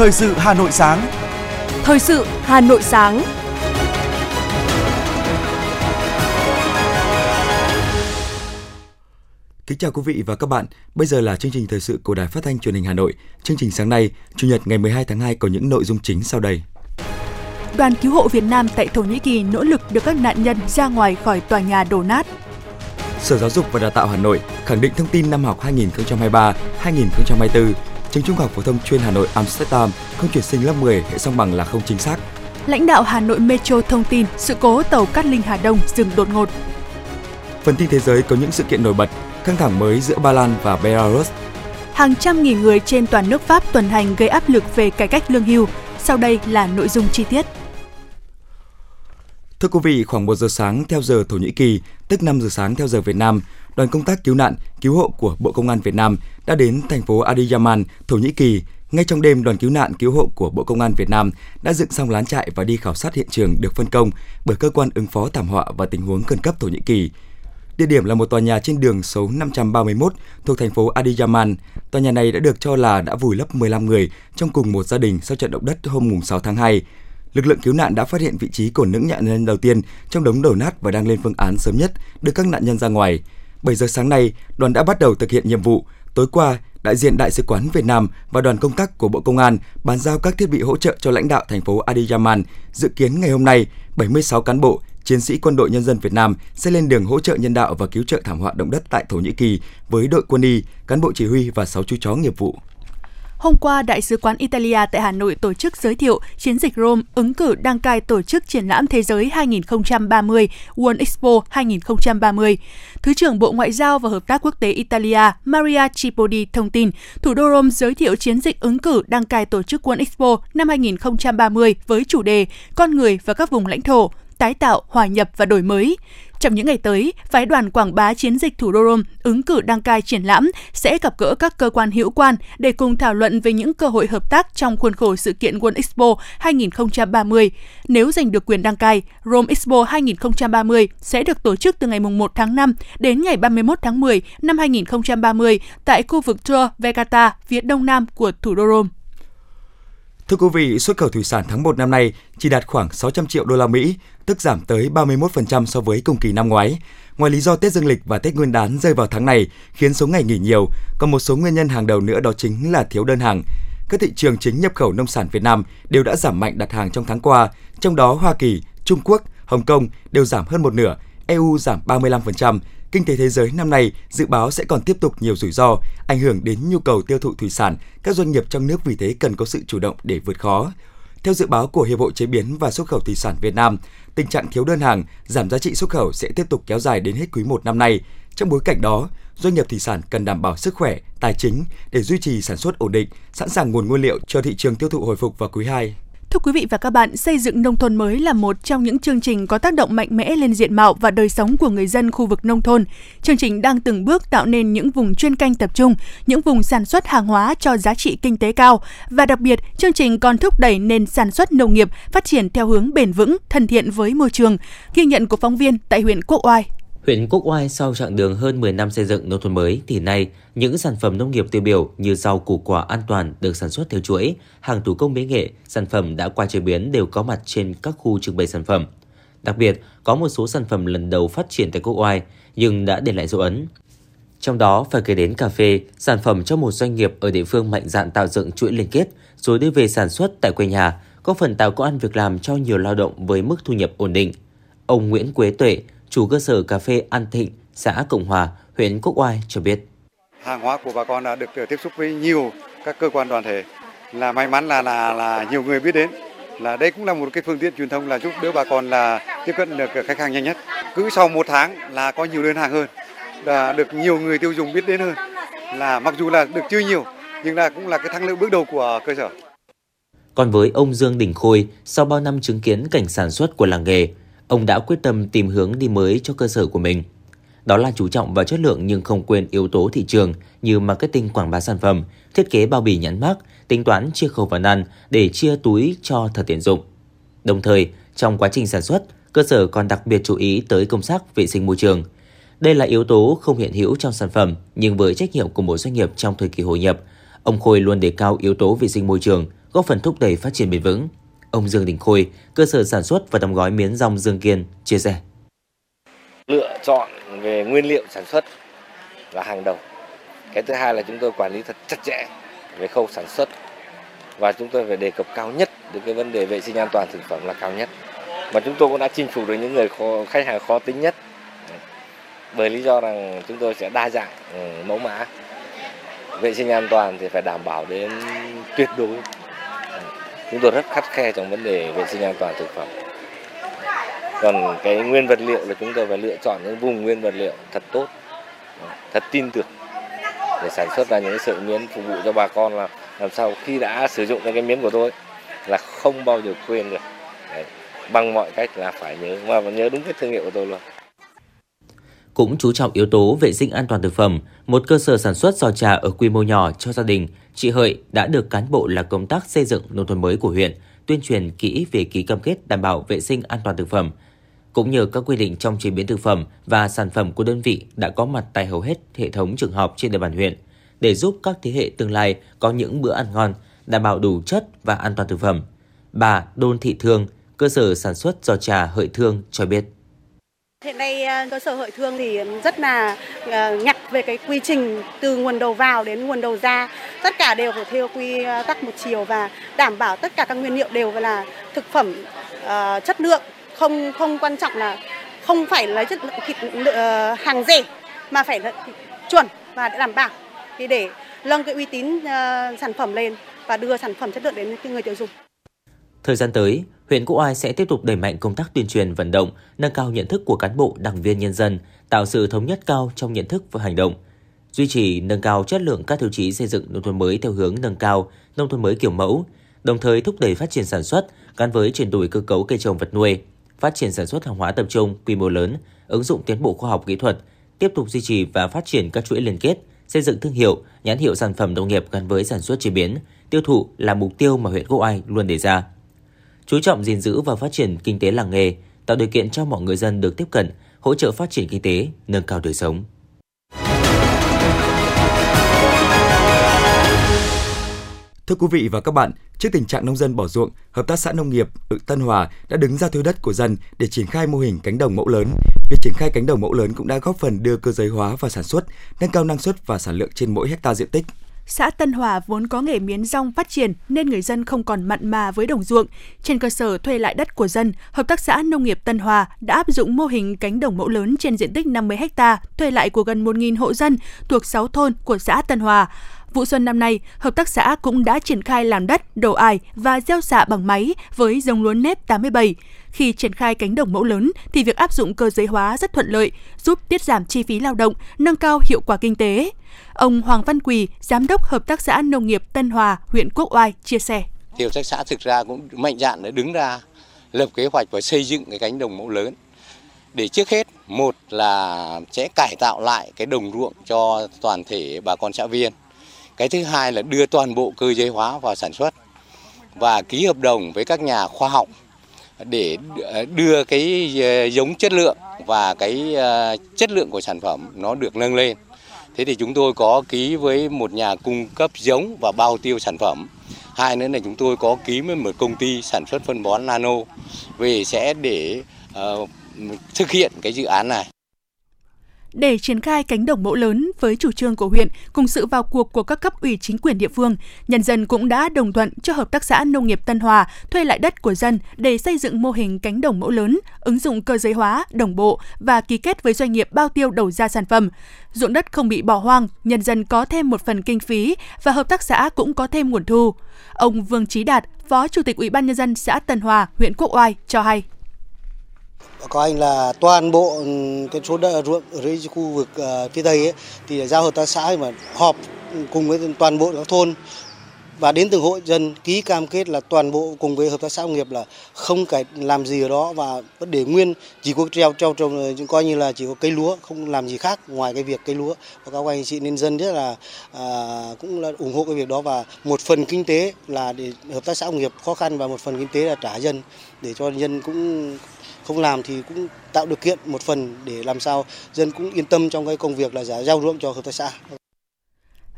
Thời sự Hà Nội sáng. Thời sự Hà Nội sáng. Kính chào quý vị và các bạn. Bây giờ là chương trình thời sự của Đài Phát thanh Truyền hình Hà Nội. Chương trình sáng nay, Chủ nhật ngày 12 tháng 2 có những nội dung chính sau đây. Đoàn cứu hộ Việt Nam tại Thổ Nhĩ Kỳ nỗ lực đưa các nạn nhân ra ngoài khỏi tòa nhà đổ nát. Sở Giáo dục và Đào tạo Hà Nội khẳng định thông tin năm học 2023-2024, trường Trung học phổ thông chuyên Hà Nội Amsterdam không tuyển sinh lớp 10 hệ song bằng là không chính xác. Lãnh đạo Hà Nội Metro thông tin sự cố tàu Cát Linh Hà Đông dừng đột ngột. Phần tin thế giới có những sự kiện nổi bật, căng thẳng mới giữa Ba Lan và Belarus. Hàng trăm nghìn người trên toàn nước Pháp tuần hành gây áp lực về cải cách lương hưu. Sau đây là nội dung chi tiết. Thưa quý vị, khoảng 1 giờ sáng theo giờ Thổ Nhĩ Kỳ, tức 5 giờ sáng theo giờ Việt Nam, đoàn công tác cứu nạn, cứu hộ của Bộ Công an Việt Nam đã đến thành phố Adiyaman, Thổ Nhĩ Kỳ. Ngay trong đêm, đoàn cứu nạn cứu hộ của Bộ Công an Việt Nam đã dựng xong lán trại và đi khảo sát hiện trường được phân công bởi cơ quan ứng phó thảm họa và tình huống khẩn cấp Thổ Nhĩ Kỳ. Địa điểm là một tòa nhà trên đường số 531 thuộc thành phố Adiyaman. Tòa nhà này đã được cho là đã vùi lấp 15 người trong cùng một gia đình sau trận động đất hôm 6 tháng 2 lực lượng cứu nạn đã phát hiện vị trí của những nạn nhân đầu tiên trong đống đổ nát và đang lên phương án sớm nhất đưa các nạn nhân ra ngoài. 7 giờ sáng nay, đoàn đã bắt đầu thực hiện nhiệm vụ. Tối qua, đại diện Đại sứ quán Việt Nam và đoàn công tác của Bộ Công an bàn giao các thiết bị hỗ trợ cho lãnh đạo thành phố Adiyaman. Dự kiến ngày hôm nay, 76 cán bộ, chiến sĩ quân đội nhân dân Việt Nam sẽ lên đường hỗ trợ nhân đạo và cứu trợ thảm họa động đất tại Thổ Nhĩ Kỳ với đội quân y, cán bộ chỉ huy và 6 chú chó nghiệp vụ. Hôm qua, Đại sứ quán Italia tại Hà Nội tổ chức giới thiệu chiến dịch Rome ứng cử đăng cai tổ chức triển lãm thế giới 2030 World Expo 2030. Thứ trưởng Bộ Ngoại giao và Hợp tác Quốc tế Italia Maria Cipodi thông tin, thủ đô Rome giới thiệu chiến dịch ứng cử đăng cai tổ chức World Expo năm 2030 với chủ đề Con người và các vùng lãnh thổ, tái tạo, hòa nhập và đổi mới. Trong những ngày tới, phái đoàn quảng bá chiến dịch thủ đô Rome ứng cử đăng cai triển lãm sẽ gặp gỡ các cơ quan hữu quan để cùng thảo luận về những cơ hội hợp tác trong khuôn khổ sự kiện World Expo 2030. Nếu giành được quyền đăng cai, Rome Expo 2030 sẽ được tổ chức từ ngày 1 tháng 5 đến ngày 31 tháng 10 năm 2030 tại khu vực Tour Vegata, phía đông nam của thủ đô Rome. Thưa quý vị, xuất khẩu thủy sản tháng 1 năm nay chỉ đạt khoảng 600 triệu đô la Mỹ, tức giảm tới 31% so với cùng kỳ năm ngoái. Ngoài lý do Tết Dương lịch và Tết Nguyên đán rơi vào tháng này khiến số ngày nghỉ nhiều, còn một số nguyên nhân hàng đầu nữa đó chính là thiếu đơn hàng. Các thị trường chính nhập khẩu nông sản Việt Nam đều đã giảm mạnh đặt hàng trong tháng qua, trong đó Hoa Kỳ, Trung Quốc, Hồng Kông đều giảm hơn một nửa, EU giảm 35%, kinh tế thế giới năm nay dự báo sẽ còn tiếp tục nhiều rủi ro, ảnh hưởng đến nhu cầu tiêu thụ thủy sản, các doanh nghiệp trong nước vì thế cần có sự chủ động để vượt khó. Theo dự báo của Hiệp hội Chế biến và Xuất khẩu Thủy sản Việt Nam, tình trạng thiếu đơn hàng, giảm giá trị xuất khẩu sẽ tiếp tục kéo dài đến hết quý 1 năm nay. Trong bối cảnh đó, doanh nghiệp thủy sản cần đảm bảo sức khỏe, tài chính để duy trì sản xuất ổn định, sẵn sàng nguồn nguyên liệu cho thị trường tiêu thụ hồi phục vào quý 2. Thưa quý vị và các bạn, xây dựng nông thôn mới là một trong những chương trình có tác động mạnh mẽ lên diện mạo và đời sống của người dân khu vực nông thôn. Chương trình đang từng bước tạo nên những vùng chuyên canh tập trung, những vùng sản xuất hàng hóa cho giá trị kinh tế cao và đặc biệt, chương trình còn thúc đẩy nền sản xuất nông nghiệp phát triển theo hướng bền vững, thân thiện với môi trường. Ghi nhận của phóng viên tại huyện Quốc Oai. Huyện Quốc Oai sau chặng đường hơn 10 năm xây dựng nông thôn mới thì nay những sản phẩm nông nghiệp tiêu biểu như rau củ quả an toàn được sản xuất theo chuỗi, hàng thủ công mỹ nghệ, sản phẩm đã qua chế biến đều có mặt trên các khu trưng bày sản phẩm. Đặc biệt, có một số sản phẩm lần đầu phát triển tại Quốc Oai nhưng đã để lại dấu ấn. Trong đó phải kể đến cà phê, sản phẩm cho một doanh nghiệp ở địa phương mạnh dạn tạo dựng chuỗi liên kết rồi đưa về sản xuất tại quê nhà, có phần tạo công ăn việc làm cho nhiều lao động với mức thu nhập ổn định. Ông Nguyễn Quế Tuệ, chủ cơ sở cà phê An Thịnh, xã Cộng Hòa, huyện Quốc Oai cho biết. Hàng hóa của bà con đã được tiếp xúc với nhiều các cơ quan đoàn thể là may mắn là là là nhiều người biết đến là đây cũng là một cái phương tiện truyền thông là giúp đỡ bà con là tiếp cận được khách hàng nhanh nhất. Cứ sau một tháng là có nhiều đơn hàng hơn, là được nhiều người tiêu dùng biết đến hơn. Là mặc dù là được chưa nhiều nhưng là cũng là cái thắng lợi bước đầu của cơ sở. Còn với ông Dương Đình Khôi, sau bao năm chứng kiến cảnh sản xuất của làng nghề, ông đã quyết tâm tìm hướng đi mới cho cơ sở của mình. Đó là chú trọng vào chất lượng nhưng không quên yếu tố thị trường như marketing quảng bá sản phẩm, thiết kế bao bì nhãn mác, tính toán chia khẩu phần ăn để chia túi cho thật tiện dụng. Đồng thời, trong quá trình sản xuất, cơ sở còn đặc biệt chú ý tới công tác vệ sinh môi trường. Đây là yếu tố không hiện hữu trong sản phẩm, nhưng với trách nhiệm của một doanh nghiệp trong thời kỳ hội nhập, ông Khôi luôn đề cao yếu tố vệ sinh môi trường, góp phần thúc đẩy phát triển bền vững. Ông Dương Đình Khôi, cơ sở sản xuất và đóng gói miến rong Dương Kiên, chia sẻ. Lựa chọn về nguyên liệu sản xuất là hàng đầu. Cái thứ hai là chúng tôi quản lý thật chặt chẽ về khâu sản xuất và chúng tôi phải đề cập cao nhất đến cái vấn đề vệ sinh an toàn thực phẩm là cao nhất. Và chúng tôi cũng đã chinh phục được những người khó, khách hàng khó tính nhất bởi lý do rằng chúng tôi sẽ đa dạng ừ, mẫu mã vệ sinh an toàn thì phải đảm bảo đến tuyệt đối chúng tôi rất khắt khe trong vấn đề vệ sinh an toàn thực phẩm còn cái nguyên vật liệu là chúng tôi phải lựa chọn những vùng nguyên vật liệu thật tốt, thật tin tưởng để sản xuất ra những sợi miến phục vụ cho bà con là làm sao khi đã sử dụng cái miến của tôi là không bao giờ quên được Đấy. bằng mọi cách là phải nhớ, mà nhớ đúng cái thương hiệu của tôi luôn cũng chú trọng yếu tố vệ sinh an toàn thực phẩm, một cơ sở sản xuất giò trà ở quy mô nhỏ cho gia đình, chị Hợi đã được cán bộ là công tác xây dựng nông thôn mới của huyện tuyên truyền kỹ về ký cam kết đảm bảo vệ sinh an toàn thực phẩm. Cũng nhờ các quy định trong chế biến thực phẩm và sản phẩm của đơn vị đã có mặt tại hầu hết hệ thống trường học trên địa bàn huyện để giúp các thế hệ tương lai có những bữa ăn ngon, đảm bảo đủ chất và an toàn thực phẩm. Bà Đôn Thị Thương, cơ sở sản xuất giò trà Hợi Thương cho biết. Hiện nay à, cơ sở hợi thương thì rất là à, nhặt về cái quy trình từ nguồn đầu vào đến nguồn đầu ra. Tất cả đều phải theo quy à, tắc một chiều và đảm bảo tất cả các nguyên liệu đều là thực phẩm uh, chất lượng, không không quan trọng là không phải lấy chất lượng thịt uh, hàng rẻ mà phải là chuẩn và đảm bảo thì để nâng cái uy tín uh, sản phẩm lên và đưa sản phẩm chất lượng đến người tiêu dùng. Thời gian tới, huyện Quốc Oai sẽ tiếp tục đẩy mạnh công tác tuyên truyền vận động, nâng cao nhận thức của cán bộ, đảng viên nhân dân, tạo sự thống nhất cao trong nhận thức và hành động. Duy trì nâng cao chất lượng các tiêu chí xây dựng nông thôn mới theo hướng nâng cao nông thôn mới kiểu mẫu, đồng thời thúc đẩy phát triển sản xuất gắn với chuyển đổi cơ cấu cây trồng vật nuôi, phát triển sản xuất hàng hóa tập trung quy mô lớn, ứng dụng tiến bộ khoa học kỹ thuật, tiếp tục duy trì và phát triển các chuỗi liên kết, xây dựng thương hiệu, nhãn hiệu sản phẩm nông nghiệp gắn với sản xuất chế biến, tiêu thụ là mục tiêu mà huyện Quốc Oai luôn đề ra chú trọng gìn giữ và phát triển kinh tế làng nghề, tạo điều kiện cho mọi người dân được tiếp cận, hỗ trợ phát triển kinh tế, nâng cao đời sống. Thưa quý vị và các bạn, trước tình trạng nông dân bỏ ruộng, Hợp tác xã Nông nghiệp Tân Hòa đã đứng ra thuê đất của dân để triển khai mô hình cánh đồng mẫu lớn. Việc triển khai cánh đồng mẫu lớn cũng đã góp phần đưa cơ giới hóa và sản xuất, nâng cao năng suất và sản lượng trên mỗi hecta diện tích. Xã Tân Hòa vốn có nghề miến rong phát triển nên người dân không còn mặn mà với đồng ruộng. Trên cơ sở thuê lại đất của dân, Hợp tác xã Nông nghiệp Tân Hòa đã áp dụng mô hình cánh đồng mẫu lớn trên diện tích 50 ha thuê lại của gần 1.000 hộ dân thuộc 6 thôn của xã Tân Hòa. Vụ xuân năm nay, hợp tác xã cũng đã triển khai làm đất, đổ ải và gieo xạ bằng máy với giống lúa nếp 87. Khi triển khai cánh đồng mẫu lớn thì việc áp dụng cơ giới hóa rất thuận lợi, giúp tiết giảm chi phí lao động, nâng cao hiệu quả kinh tế. Ông Hoàng Văn Quỳ, Giám đốc Hợp tác xã Nông nghiệp Tân Hòa, huyện Quốc Oai chia sẻ. Thì hợp tác xã thực ra cũng mạnh dạn để đứng ra lập kế hoạch và xây dựng cái cánh đồng mẫu lớn để trước hết một là sẽ cải tạo lại cái đồng ruộng cho toàn thể bà con xã viên cái thứ hai là đưa toàn bộ cơ giới hóa vào sản xuất và ký hợp đồng với các nhà khoa học để đưa cái ờ, giống chất lượng và cái ờ, chất lượng của sản phẩm nó được nâng lên. Thế thì chúng tôi có ký với một nhà cung cấp giống và bao tiêu sản phẩm. Hai nữa là chúng tôi có ký với một công ty sản xuất phân bón nano về sẽ để uh, thực hiện cái dự án này. Để triển khai cánh đồng mẫu lớn với chủ trương của huyện cùng sự vào cuộc của các cấp ủy chính quyền địa phương, nhân dân cũng đã đồng thuận cho Hợp tác xã Nông nghiệp Tân Hòa thuê lại đất của dân để xây dựng mô hình cánh đồng mẫu lớn, ứng dụng cơ giới hóa, đồng bộ và ký kết với doanh nghiệp bao tiêu đầu ra sản phẩm. Ruộng đất không bị bỏ hoang, nhân dân có thêm một phần kinh phí và hợp tác xã cũng có thêm nguồn thu. Ông Vương Trí Đạt, Phó Chủ tịch Ủy ban nhân dân xã Tân Hòa, huyện Quốc Oai cho hay có anh là toàn bộ ừ, cái số đất ruộng ở dưới khu vực ờ, phía tây ấy, thì giao hợp tác xã mà họp cùng với toàn bộ các thôn. Và đến từng hộ dân ký cam kết là toàn bộ cùng với hợp tác xã nông nghiệp là không cải làm gì ở đó và vẫn để nguyên. Chỉ có treo treo trồng ờ, coi như là chỉ có cây lúa không làm gì khác ngoài cái việc cây lúa. Và các anh chị nhân dân rất là à, cũng là ủng hộ cái việc đó. Và một phần kinh tế là để hợp tác xã nông nghiệp khó khăn và một phần kinh tế là trả dân để cho dân cũng không làm thì cũng tạo điều kiện một phần để làm sao dân cũng yên tâm trong cái công việc là giá giao ruộng cho hợp tác xã.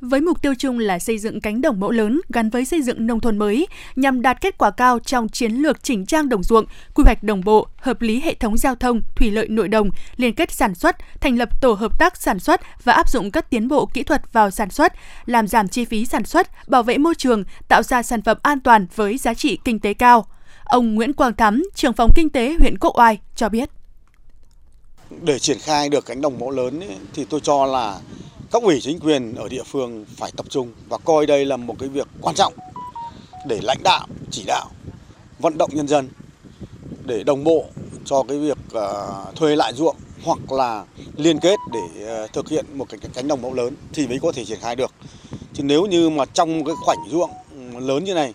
với mục tiêu chung là xây dựng cánh đồng mẫu lớn gắn với xây dựng nông thôn mới, nhằm đạt kết quả cao trong chiến lược chỉnh trang đồng ruộng, quy hoạch đồng bộ, hợp lý hệ thống giao thông, thủy lợi nội đồng, liên kết sản xuất, thành lập tổ hợp tác sản xuất và áp dụng các tiến bộ kỹ thuật vào sản xuất, làm giảm chi phí sản xuất, bảo vệ môi trường, tạo ra sản phẩm an toàn với giá trị kinh tế cao. Ông Nguyễn Quang Thắm, trưởng phòng kinh tế huyện Quốc Oai cho biết. Để triển khai được cánh đồng mẫu lớn ấy, thì tôi cho là các ủy chính quyền ở địa phương phải tập trung và coi đây là một cái việc quan trọng để lãnh đạo chỉ đạo vận động nhân dân để đồng bộ cho cái việc uh, thuê lại ruộng hoặc là liên kết để uh, thực hiện một cái, cái cánh đồng mẫu lớn thì mới có thể triển khai được chứ nếu như mà trong cái khoảnh ruộng lớn như này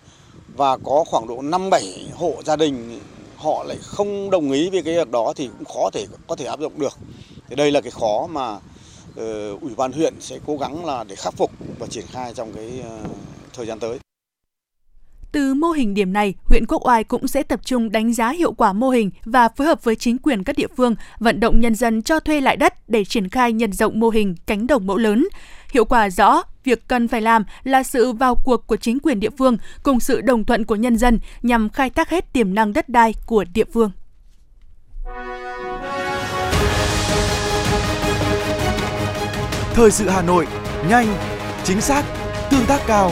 và có khoảng độ 5 7 hộ gia đình họ lại không đồng ý với cái việc đó thì cũng khó thể có thể áp dụng được. Thì đây là cái khó mà uh, ủy ban huyện sẽ cố gắng là để khắc phục và triển khai trong cái uh, thời gian tới. Từ mô hình điểm này, huyện Quốc Oai cũng sẽ tập trung đánh giá hiệu quả mô hình và phối hợp với chính quyền các địa phương vận động nhân dân cho thuê lại đất để triển khai nhân rộng mô hình cánh đồng mẫu lớn. Hiệu quả rõ, việc cần phải làm là sự vào cuộc của chính quyền địa phương cùng sự đồng thuận của nhân dân nhằm khai thác hết tiềm năng đất đai của địa phương. Thời sự Hà Nội, nhanh, chính xác, tương tác cao.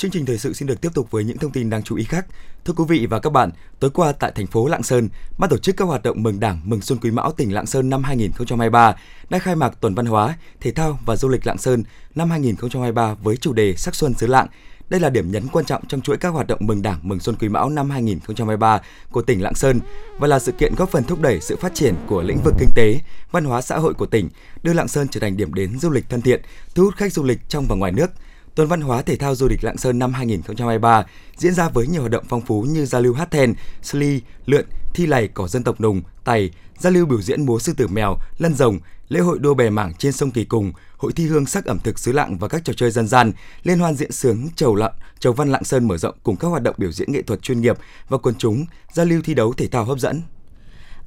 Chương trình thời sự xin được tiếp tục với những thông tin đáng chú ý khác. Thưa quý vị và các bạn, tối qua tại thành phố Lạng Sơn, ban tổ chức các hoạt động mừng Đảng, mừng Xuân Quý Mão tỉnh Lạng Sơn năm 2023 đã khai mạc tuần văn hóa, thể thao và du lịch Lạng Sơn năm 2023 với chủ đề Sắc xuân xứ Lạng. Đây là điểm nhấn quan trọng trong chuỗi các hoạt động mừng Đảng, mừng Xuân Quý Mão năm 2023 của tỉnh Lạng Sơn và là sự kiện góp phần thúc đẩy sự phát triển của lĩnh vực kinh tế, văn hóa xã hội của tỉnh, đưa Lạng Sơn trở thành điểm đến du lịch thân thiện, thu hút khách du lịch trong và ngoài nước – Tuần văn hóa thể thao du lịch Lạng Sơn năm 2023 diễn ra với nhiều hoạt động phong phú như giao lưu hát then, sli, lượn, thi lầy cỏ dân tộc nùng, tày, giao lưu biểu diễn múa sư tử mèo, lân rồng, lễ hội đua bè mảng trên sông Kỳ Cùng, hội thi hương sắc ẩm thực xứ Lạng và các trò chơi dân gian, liên hoan diễn sướng chầu lợn, chầu văn Lạng Sơn mở rộng cùng các hoạt động biểu diễn nghệ thuật chuyên nghiệp và quần chúng, giao lưu thi đấu thể thao hấp dẫn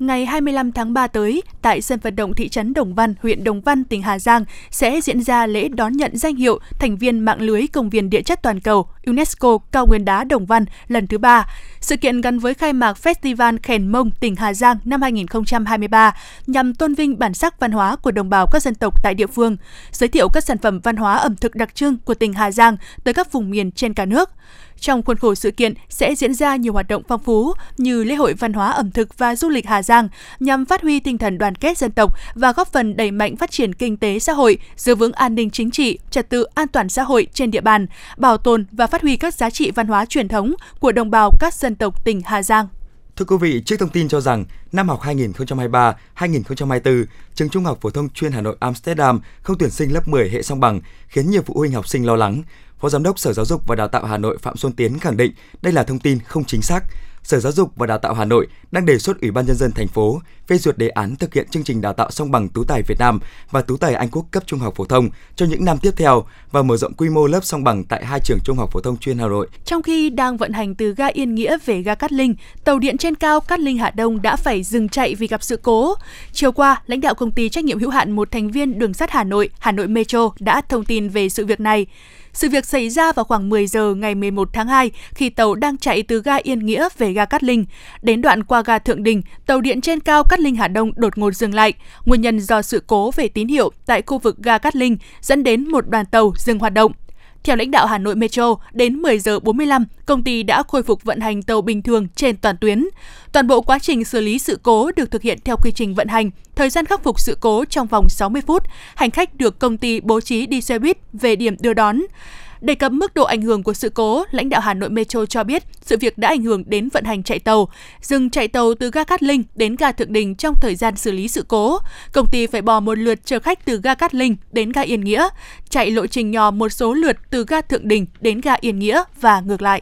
ngày 25 tháng 3 tới, tại sân vận động thị trấn Đồng Văn, huyện Đồng Văn, tỉnh Hà Giang sẽ diễn ra lễ đón nhận danh hiệu thành viên mạng lưới công viên địa chất toàn cầu UNESCO cao nguyên đá Đồng Văn lần thứ ba. Sự kiện gắn với khai mạc Festival Khèn Mông tỉnh Hà Giang năm 2023 nhằm tôn vinh bản sắc văn hóa của đồng bào các dân tộc tại địa phương, giới thiệu các sản phẩm văn hóa ẩm thực đặc trưng của tỉnh Hà Giang tới các vùng miền trên cả nước. Trong khuôn khổ sự kiện sẽ diễn ra nhiều hoạt động phong phú như lễ hội văn hóa ẩm thực và du lịch Hà Giang nhằm phát huy tinh thần đoàn kết dân tộc và góp phần đẩy mạnh phát triển kinh tế xã hội, giữ vững an ninh chính trị, trật tự an toàn xã hội trên địa bàn, bảo tồn và phát huy các giá trị văn hóa truyền thống của đồng bào các dân dân tộc tỉnh Hà Giang. Thưa quý vị, trước thông tin cho rằng năm học 2023-2024, trường Trung học phổ thông chuyên Hà Nội Amsterdam không tuyển sinh lớp 10 hệ song bằng, khiến nhiều phụ huynh học sinh lo lắng. Phó Giám đốc Sở Giáo dục và Đào tạo Hà Nội Phạm Xuân Tiến khẳng định đây là thông tin không chính xác. Sở Giáo dục và Đào tạo Hà Nội đang đề xuất Ủy ban nhân dân thành phố phê duyệt đề án thực hiện chương trình đào tạo song bằng tú tài Việt Nam và tú tài Anh Quốc cấp trung học phổ thông cho những năm tiếp theo và mở rộng quy mô lớp song bằng tại hai trường trung học phổ thông chuyên Hà Nội. Trong khi đang vận hành từ ga Yên Nghĩa về ga Cát Linh, tàu điện trên cao Cát Linh Hà Đông đã phải dừng chạy vì gặp sự cố. Chiều qua, lãnh đạo công ty trách nhiệm hữu hạn một thành viên đường sắt Hà Nội, Hà Nội Metro đã thông tin về sự việc này. Sự việc xảy ra vào khoảng 10 giờ ngày 11 tháng 2 khi tàu đang chạy từ ga Yên Nghĩa về ga Cát Linh. Đến đoạn qua ga Thượng Đình, tàu điện trên cao Cát Linh Hà Đông đột ngột dừng lại. Nguyên nhân do sự cố về tín hiệu tại khu vực ga Cát Linh dẫn đến một đoàn tàu dừng hoạt động. Theo lãnh đạo Hà Nội Metro, đến 10 giờ 45, công ty đã khôi phục vận hành tàu bình thường trên toàn tuyến. Toàn bộ quá trình xử lý sự cố được thực hiện theo quy trình vận hành, thời gian khắc phục sự cố trong vòng 60 phút. Hành khách được công ty bố trí đi xe buýt về điểm đưa đón. Đề cập mức độ ảnh hưởng của sự cố, lãnh đạo Hà Nội Metro cho biết sự việc đã ảnh hưởng đến vận hành chạy tàu. Dừng chạy tàu từ ga Cát Linh đến ga Thượng Đình trong thời gian xử lý sự cố. Công ty phải bỏ một lượt chờ khách từ ga Cát Linh đến ga Yên Nghĩa, chạy lộ trình nhỏ một số lượt từ ga Thượng Đình đến ga Yên Nghĩa và ngược lại.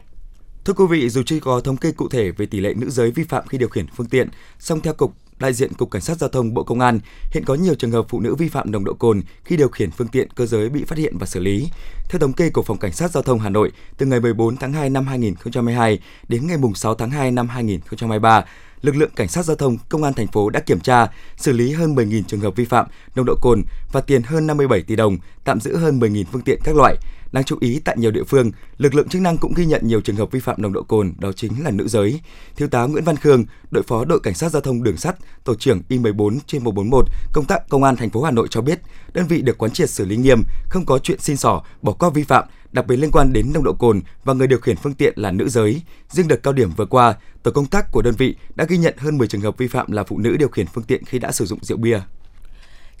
Thưa quý vị, dù chưa có thống kê cụ thể về tỷ lệ nữ giới vi phạm khi điều khiển phương tiện, song theo Cục đại diện Cục Cảnh sát Giao thông Bộ Công an, hiện có nhiều trường hợp phụ nữ vi phạm nồng độ cồn khi điều khiển phương tiện cơ giới bị phát hiện và xử lý. Theo thống kê của Phòng Cảnh sát Giao thông Hà Nội, từ ngày 14 tháng 2 năm 2022 đến ngày 6 tháng 2 năm 2023, lực lượng cảnh sát giao thông công an thành phố đã kiểm tra, xử lý hơn 10.000 trường hợp vi phạm nồng độ cồn và tiền hơn 57 tỷ đồng, tạm giữ hơn 10.000 phương tiện các loại. Đáng chú ý tại nhiều địa phương, lực lượng chức năng cũng ghi nhận nhiều trường hợp vi phạm nồng độ cồn, đó chính là nữ giới. Thiếu tá Nguyễn Văn Khương, đội phó đội cảnh sát giao thông đường sắt, tổ trưởng Y14 trên 141, công tác công an thành phố Hà Nội cho biết, đơn vị được quán triệt xử lý nghiêm, không có chuyện xin sỏ, bỏ qua vi phạm, đặc biệt liên quan đến nồng độ cồn và người điều khiển phương tiện là nữ giới. Riêng đợt cao điểm vừa qua, tổ công tác của đơn vị đã ghi nhận hơn 10 trường hợp vi phạm là phụ nữ điều khiển phương tiện khi đã sử dụng rượu bia.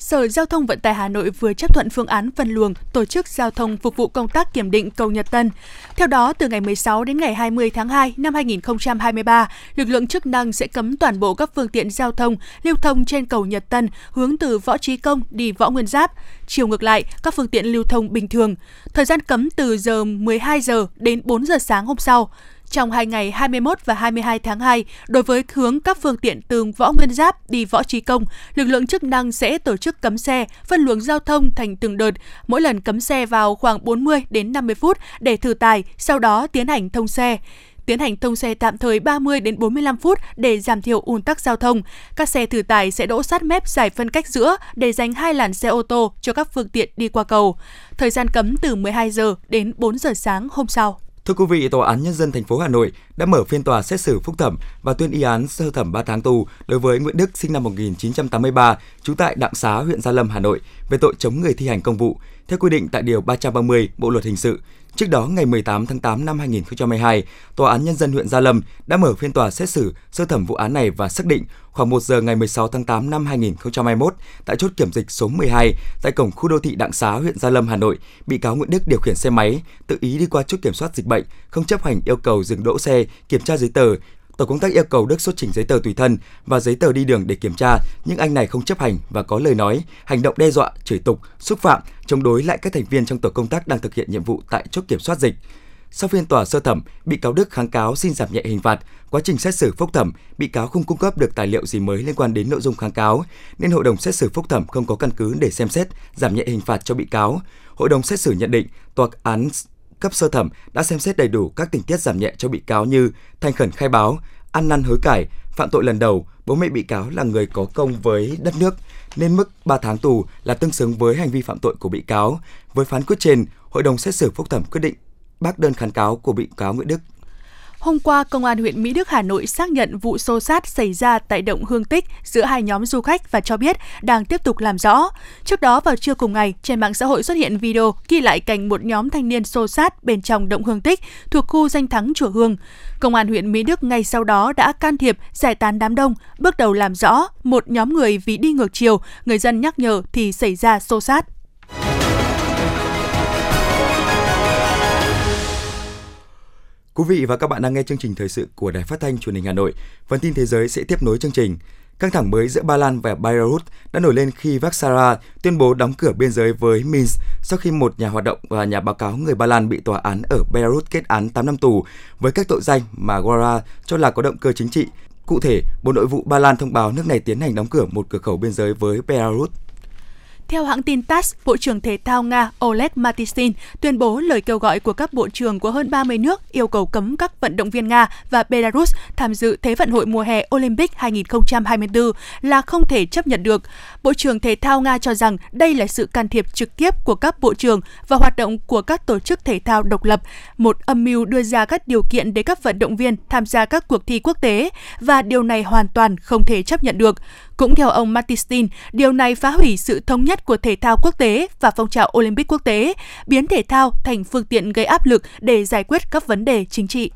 Sở Giao thông Vận tải Hà Nội vừa chấp thuận phương án phân luồng tổ chức giao thông phục vụ công tác kiểm định cầu Nhật Tân. Theo đó, từ ngày 16 đến ngày 20 tháng 2 năm 2023, lực lượng chức năng sẽ cấm toàn bộ các phương tiện giao thông lưu thông trên cầu Nhật Tân hướng từ Võ Trí Công đi Võ Nguyên Giáp. Chiều ngược lại, các phương tiện lưu thông bình thường. Thời gian cấm từ giờ 12 giờ đến 4 giờ sáng hôm sau trong hai ngày 21 và 22 tháng 2, đối với hướng các phương tiện từ Võ Nguyên Giáp đi Võ Trí Công, lực lượng chức năng sẽ tổ chức cấm xe, phân luồng giao thông thành từng đợt, mỗi lần cấm xe vào khoảng 40 đến 50 phút để thử tài, sau đó tiến hành thông xe tiến hành thông xe tạm thời 30 đến 45 phút để giảm thiểu ùn tắc giao thông. Các xe thử tải sẽ đỗ sát mép giải phân cách giữa để dành hai làn xe ô tô cho các phương tiện đi qua cầu. Thời gian cấm từ 12 giờ đến 4 giờ sáng hôm sau. Thưa quý vị, Tòa án Nhân dân thành phố Hà Nội đã mở phiên tòa xét xử phúc thẩm và tuyên y án sơ thẩm 3 tháng tù đối với Nguyễn Đức sinh năm 1983, trú tại Đặng Xá, huyện Gia Lâm, Hà Nội về tội chống người thi hành công vụ theo quy định tại điều 330 Bộ luật hình sự. Trước đó, ngày 18 tháng 8 năm 2022, Tòa án Nhân dân huyện Gia Lâm đã mở phiên tòa xét xử sơ thẩm vụ án này và xác định khoảng 1 giờ ngày 16 tháng 8 năm 2021, tại chốt kiểm dịch số 12 tại cổng khu đô thị Đặng Xá, huyện Gia Lâm, Hà Nội, bị cáo Nguyễn Đức điều khiển xe máy, tự ý đi qua chốt kiểm soát dịch bệnh, không chấp hành yêu cầu dừng đỗ xe, kiểm tra giấy tờ, tổ công tác yêu cầu Đức xuất trình giấy tờ tùy thân và giấy tờ đi đường để kiểm tra, nhưng anh này không chấp hành và có lời nói, hành động đe dọa, chửi tục, xúc phạm, chống đối lại các thành viên trong tổ công tác đang thực hiện nhiệm vụ tại chốt kiểm soát dịch. Sau phiên tòa sơ thẩm, bị cáo Đức kháng cáo xin giảm nhẹ hình phạt. Quá trình xét xử phúc thẩm, bị cáo không cung cấp được tài liệu gì mới liên quan đến nội dung kháng cáo, nên hội đồng xét xử phúc thẩm không có căn cứ để xem xét giảm nhẹ hình phạt cho bị cáo. Hội đồng xét xử nhận định tòa án cấp sơ thẩm đã xem xét đầy đủ các tình tiết giảm nhẹ cho bị cáo như thành khẩn khai báo, ăn năn hối cải, phạm tội lần đầu, bố mẹ bị cáo là người có công với đất nước, nên mức 3 tháng tù là tương xứng với hành vi phạm tội của bị cáo. Với phán quyết trên, Hội đồng xét xử phúc thẩm quyết định bác đơn kháng cáo của bị cáo Nguyễn Đức. Hôm qua, Công an huyện Mỹ Đức, Hà Nội xác nhận vụ xô sát xảy ra tại động Hương Tích giữa hai nhóm du khách và cho biết đang tiếp tục làm rõ. Trước đó vào trưa cùng ngày, trên mạng xã hội xuất hiện video ghi lại cảnh một nhóm thanh niên xô sát bên trong động Hương Tích thuộc khu danh thắng Chùa Hương. Công an huyện Mỹ Đức ngay sau đó đã can thiệp giải tán đám đông, bước đầu làm rõ một nhóm người vì đi ngược chiều, người dân nhắc nhở thì xảy ra xô sát. Quý vị và các bạn đang nghe chương trình thời sự của Đài Phát thanh Truyền hình Hà Nội. Phần tin thế giới sẽ tiếp nối chương trình. Căng thẳng mới giữa Ba Lan và Belarus đã nổi lên khi Vaxara tuyên bố đóng cửa biên giới với Minsk sau khi một nhà hoạt động và nhà báo cáo người Ba Lan bị tòa án ở Belarus kết án 8 năm tù với các tội danh mà Gora cho là có động cơ chính trị. Cụ thể, Bộ Nội vụ Ba Lan thông báo nước này tiến hành đóng cửa một cửa khẩu biên giới với Belarus theo hãng tin TASS, Bộ trưởng Thể thao Nga Oleg Matishin tuyên bố lời kêu gọi của các bộ trưởng của hơn 30 nước yêu cầu cấm các vận động viên Nga và Belarus tham dự Thế vận hội mùa hè Olympic 2024 là không thể chấp nhận được. Bộ trưởng Thể thao Nga cho rằng đây là sự can thiệp trực tiếp của các bộ trưởng và hoạt động của các tổ chức thể thao độc lập, một âm mưu đưa ra các điều kiện để các vận động viên tham gia các cuộc thi quốc tế và điều này hoàn toàn không thể chấp nhận được. Cũng theo ông Matistin, điều này phá hủy sự thống nhất của thể thao quốc tế và phong trào Olympic quốc tế, biến thể thao thành phương tiện gây áp lực để giải quyết các vấn đề chính trị.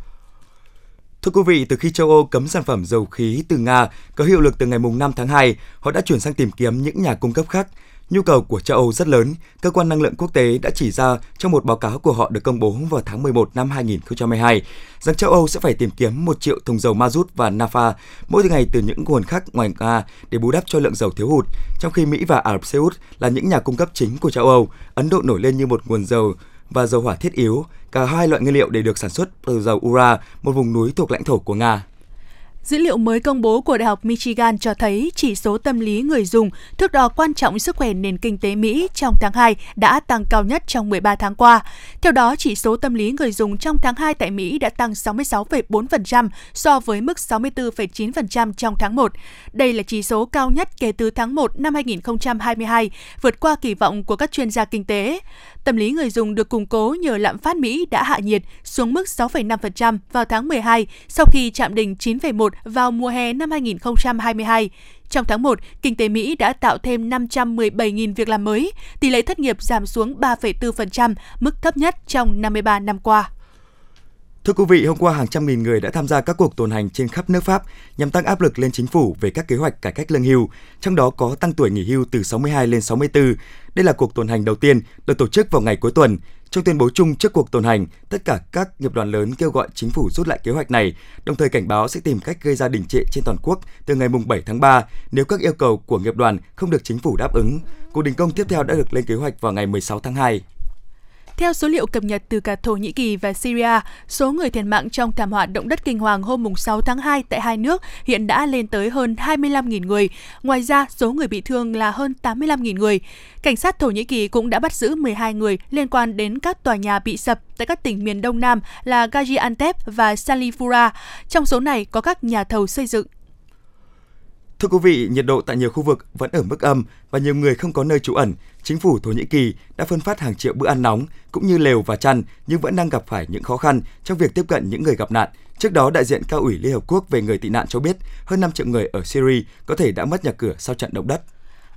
Thưa quý vị, từ khi châu Âu cấm sản phẩm dầu khí từ Nga có hiệu lực từ ngày 5 tháng 2, họ đã chuyển sang tìm kiếm những nhà cung cấp khác Nhu cầu của châu Âu rất lớn, cơ quan năng lượng quốc tế đã chỉ ra trong một báo cáo của họ được công bố vào tháng 11 năm 2022 rằng châu Âu sẽ phải tìm kiếm 1 triệu thùng dầu ma rút và napha mỗi ngày từ những nguồn khác ngoài Nga để bù đắp cho lượng dầu thiếu hụt, trong khi Mỹ và Ả Rập Xê Út là những nhà cung cấp chính của châu Âu. Ấn Độ nổi lên như một nguồn dầu và dầu hỏa thiết yếu, cả hai loại nguyên liệu đều được sản xuất từ dầu Ura, một vùng núi thuộc lãnh thổ của Nga. Dữ liệu mới công bố của Đại học Michigan cho thấy chỉ số tâm lý người dùng, thước đo quan trọng sức khỏe nền kinh tế Mỹ trong tháng 2 đã tăng cao nhất trong 13 tháng qua. Theo đó, chỉ số tâm lý người dùng trong tháng 2 tại Mỹ đã tăng 66,4% so với mức 64,9% trong tháng 1. Đây là chỉ số cao nhất kể từ tháng 1 năm 2022, vượt qua kỳ vọng của các chuyên gia kinh tế. Tâm lý người dùng được củng cố nhờ lạm phát Mỹ đã hạ nhiệt xuống mức 6,5% vào tháng 12 sau khi chạm đỉnh 9,1 vào mùa hè năm 2022. Trong tháng 1, kinh tế Mỹ đã tạo thêm 517.000 việc làm mới, tỷ lệ thất nghiệp giảm xuống 3,4%, mức thấp nhất trong 53 năm qua. Thưa quý vị, hôm qua hàng trăm nghìn người đã tham gia các cuộc tuần hành trên khắp nước Pháp nhằm tăng áp lực lên chính phủ về các kế hoạch cải cách lương hưu, trong đó có tăng tuổi nghỉ hưu từ 62 lên 64. Đây là cuộc tuần hành đầu tiên được tổ chức vào ngày cuối tuần. Trong tuyên bố chung trước cuộc tuần hành, tất cả các nghiệp đoàn lớn kêu gọi chính phủ rút lại kế hoạch này, đồng thời cảnh báo sẽ tìm cách gây ra đình trệ trên toàn quốc từ ngày 7 tháng 3 nếu các yêu cầu của nghiệp đoàn không được chính phủ đáp ứng. Cuộc đình công tiếp theo đã được lên kế hoạch vào ngày 16 tháng 2. Theo số liệu cập nhật từ cả Thổ Nhĩ Kỳ và Syria, số người thiệt mạng trong thảm họa động đất kinh hoàng hôm 6 tháng 2 tại hai nước hiện đã lên tới hơn 25.000 người. Ngoài ra, số người bị thương là hơn 85.000 người. Cảnh sát Thổ Nhĩ Kỳ cũng đã bắt giữ 12 người liên quan đến các tòa nhà bị sập tại các tỉnh miền Đông Nam là Gaziantep và Salifura. Trong số này có các nhà thầu xây dựng. Thưa quý vị, nhiệt độ tại nhiều khu vực vẫn ở mức âm và nhiều người không có nơi trú ẩn. Chính phủ Thổ Nhĩ Kỳ đã phân phát hàng triệu bữa ăn nóng cũng như lều và chăn nhưng vẫn đang gặp phải những khó khăn trong việc tiếp cận những người gặp nạn. Trước đó, đại diện cao ủy Liên Hợp Quốc về người tị nạn cho biết hơn 5 triệu người ở Syria có thể đã mất nhà cửa sau trận động đất.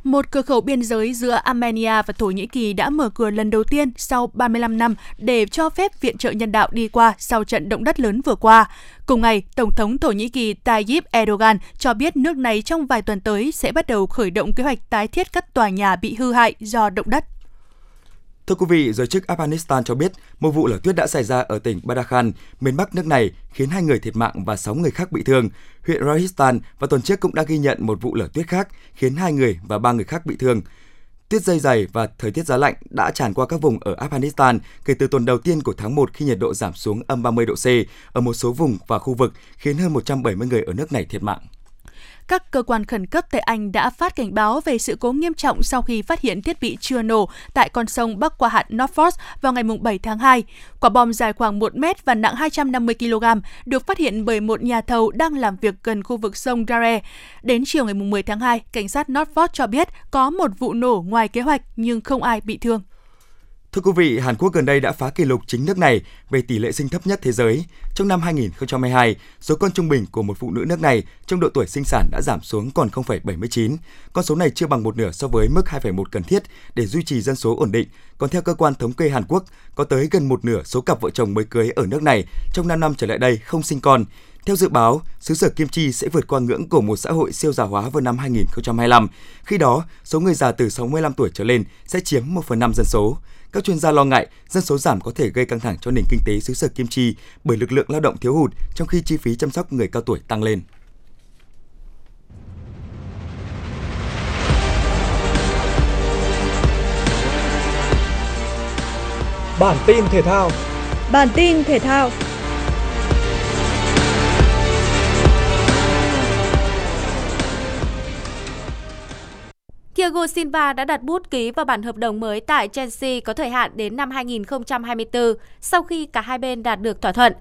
Một cửa khẩu biên giới giữa Armenia và Thổ Nhĩ Kỳ đã mở cửa lần đầu tiên sau 35 năm để cho phép viện trợ nhân đạo đi qua sau trận động đất lớn vừa qua. Cùng ngày, Tổng thống Thổ Nhĩ Kỳ Tayyip Erdogan cho biết nước này trong vài tuần tới sẽ bắt đầu khởi động kế hoạch tái thiết các tòa nhà bị hư hại do động đất. Thưa quý vị, giới chức Afghanistan cho biết một vụ lở tuyết đã xảy ra ở tỉnh Badakhan, miền Bắc nước này, khiến hai người thiệt mạng và sáu người khác bị thương. Huyện Rajasthan và tuần trước cũng đã ghi nhận một vụ lở tuyết khác, khiến hai người và ba người khác bị thương. Tuyết dây dày và thời tiết giá lạnh đã tràn qua các vùng ở Afghanistan kể từ tuần đầu tiên của tháng 1 khi nhiệt độ giảm xuống âm 30 độ C ở một số vùng và khu vực, khiến hơn 170 người ở nước này thiệt mạng các cơ quan khẩn cấp tại Anh đã phát cảnh báo về sự cố nghiêm trọng sau khi phát hiện thiết bị chưa nổ tại con sông bắc qua hạn Norfolk vào ngày 7 tháng 2. Quả bom dài khoảng 1 mét và nặng 250 kg được phát hiện bởi một nhà thầu đang làm việc gần khu vực sông Dare. Đến chiều ngày 10 tháng 2, cảnh sát Norfolk cho biết có một vụ nổ ngoài kế hoạch nhưng không ai bị thương. Thưa quý vị, Hàn Quốc gần đây đã phá kỷ lục chính nước này về tỷ lệ sinh thấp nhất thế giới. Trong năm 2022, số con trung bình của một phụ nữ nước này trong độ tuổi sinh sản đã giảm xuống còn 0,79. Con số này chưa bằng một nửa so với mức 2,1 cần thiết để duy trì dân số ổn định. Còn theo cơ quan thống kê Hàn Quốc, có tới gần một nửa số cặp vợ chồng mới cưới ở nước này trong 5 năm trở lại đây không sinh con. Theo dự báo, xứ sở Kim Chi sẽ vượt qua ngưỡng của một xã hội siêu già hóa vào năm 2025. Khi đó, số người già từ 65 tuổi trở lên sẽ chiếm 1 phần 5 dân số. Các chuyên gia lo ngại dân số giảm có thể gây căng thẳng cho nền kinh tế xứ sở Kim Chi bởi lực lượng lao động thiếu hụt trong khi chi phí chăm sóc người cao tuổi tăng lên. Bản tin thể thao Bản tin thể thao Thiago Silva đã đặt bút ký vào bản hợp đồng mới tại Chelsea có thời hạn đến năm 2024 sau khi cả hai bên đạt được thỏa thuận.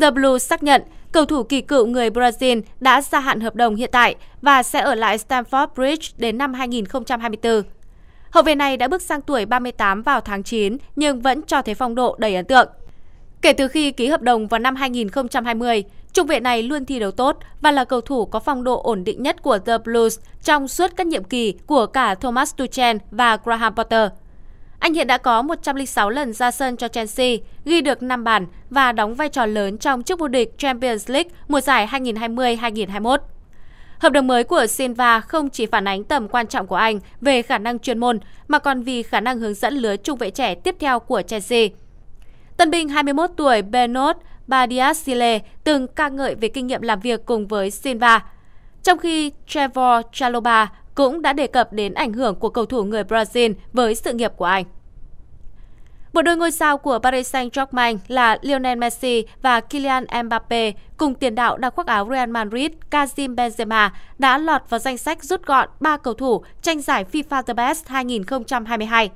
The Blues xác nhận cầu thủ kỳ cựu người Brazil đã gia hạn hợp đồng hiện tại và sẽ ở lại Stamford Bridge đến năm 2024. Hậu vệ này đã bước sang tuổi 38 vào tháng 9 nhưng vẫn cho thấy phong độ đầy ấn tượng. Kể từ khi ký hợp đồng vào năm 2020, trung vệ này luôn thi đấu tốt và là cầu thủ có phong độ ổn định nhất của The Blues trong suốt các nhiệm kỳ của cả Thomas Tuchel và Graham Potter. Anh hiện đã có 106 lần ra sân cho Chelsea, ghi được 5 bàn và đóng vai trò lớn trong chức vô địch Champions League mùa giải 2020-2021. Hợp đồng mới của Silva không chỉ phản ánh tầm quan trọng của anh về khả năng chuyên môn, mà còn vì khả năng hướng dẫn lứa trung vệ trẻ tiếp theo của Chelsea. Tân binh 21 tuổi Bernard Badiasile từng ca ngợi về kinh nghiệm làm việc cùng với Silva. Trong khi Trevor Chaloba cũng đã đề cập đến ảnh hưởng của cầu thủ người Brazil với sự nghiệp của anh. Bộ đôi ngôi sao của Paris Saint-Germain là Lionel Messi và Kylian Mbappe cùng tiền đạo đang khoác áo Real Madrid Karim Benzema đã lọt vào danh sách rút gọn 3 cầu thủ tranh giải FIFA The Best 2022.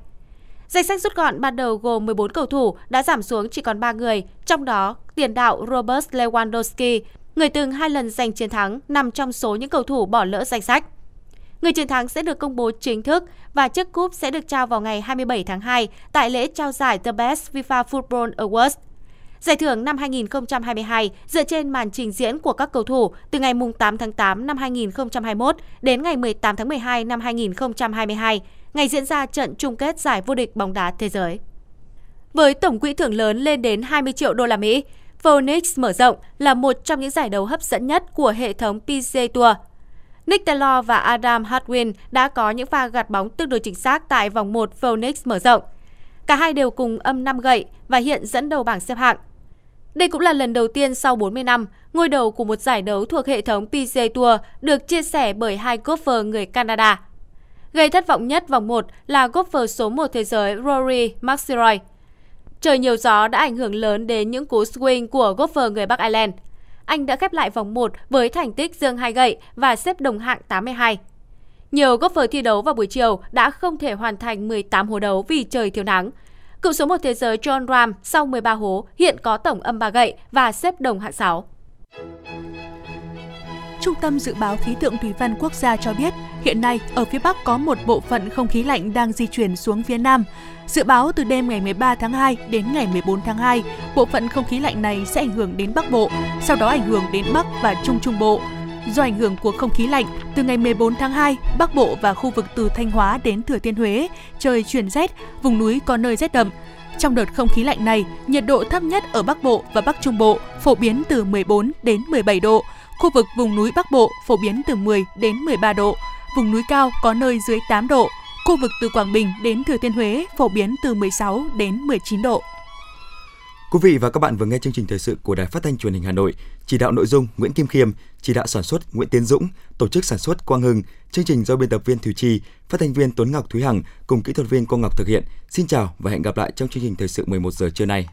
Danh sách rút gọn ban đầu gồm 14 cầu thủ đã giảm xuống chỉ còn 3 người, trong đó tiền đạo Robert Lewandowski, người từng hai lần giành chiến thắng, nằm trong số những cầu thủ bỏ lỡ danh sách. Người chiến thắng sẽ được công bố chính thức và chiếc cúp sẽ được trao vào ngày 27 tháng 2 tại lễ trao giải The Best FIFA Football Awards. Giải thưởng năm 2022 dựa trên màn trình diễn của các cầu thủ từ ngày 8 tháng 8 năm 2021 đến ngày 18 tháng 12 năm 2022, ngày diễn ra trận chung kết giải vô địch bóng đá thế giới. Với tổng quỹ thưởng lớn lên đến 20 triệu đô la Mỹ, Phoenix mở rộng là một trong những giải đấu hấp dẫn nhất của hệ thống PGA Tour. Nick Taylor và Adam Hadwin đã có những pha gạt bóng tương đối chính xác tại vòng 1 Phoenix mở rộng. Cả hai đều cùng âm 5 gậy và hiện dẫn đầu bảng xếp hạng. Đây cũng là lần đầu tiên sau 40 năm, ngôi đầu của một giải đấu thuộc hệ thống PGA Tour được chia sẻ bởi hai golfer người Canada. Gây thất vọng nhất vòng 1 là golfer số 1 thế giới Rory McIlroy. Trời nhiều gió đã ảnh hưởng lớn đến những cú swing của golfer người Bắc Ireland. Anh đã khép lại vòng 1 với thành tích dương hai gậy và xếp đồng hạng 82. Nhiều golfer thi đấu vào buổi chiều đã không thể hoàn thành 18 hố đấu vì trời thiếu nắng. Cựu số 1 thế giới John Ram sau 13 hố hiện có tổng âm 3 gậy và xếp đồng hạng 6. Trung tâm Dự báo Khí tượng Thủy văn Quốc gia cho biết, hiện nay ở phía Bắc có một bộ phận không khí lạnh đang di chuyển xuống phía Nam. Dự báo từ đêm ngày 13 tháng 2 đến ngày 14 tháng 2, bộ phận không khí lạnh này sẽ ảnh hưởng đến Bắc Bộ, sau đó ảnh hưởng đến Bắc và Trung Trung Bộ. Do ảnh hưởng của không khí lạnh, từ ngày 14 tháng 2, Bắc Bộ và khu vực từ Thanh Hóa đến Thừa Thiên Huế, trời chuyển rét, vùng núi có nơi rét đậm. Trong đợt không khí lạnh này, nhiệt độ thấp nhất ở Bắc Bộ và Bắc Trung Bộ phổ biến từ 14 đến 17 độ, khu vực vùng núi Bắc Bộ phổ biến từ 10 đến 13 độ, vùng núi cao có nơi dưới 8 độ, khu vực từ Quảng Bình đến Thừa Thiên Huế phổ biến từ 16 đến 19 độ. Quý vị và các bạn vừa nghe chương trình thời sự của Đài Phát thanh Truyền hình Hà Nội, chỉ đạo nội dung Nguyễn Kim Khiêm, chỉ đạo sản xuất Nguyễn Tiến Dũng, tổ chức sản xuất Quang Hưng, chương trình do biên tập viên Thùy Chi, phát thanh viên Tuấn Ngọc Thúy Hằng cùng kỹ thuật viên Quang Ngọc thực hiện. Xin chào và hẹn gặp lại trong chương trình thời sự 11 giờ trưa nay.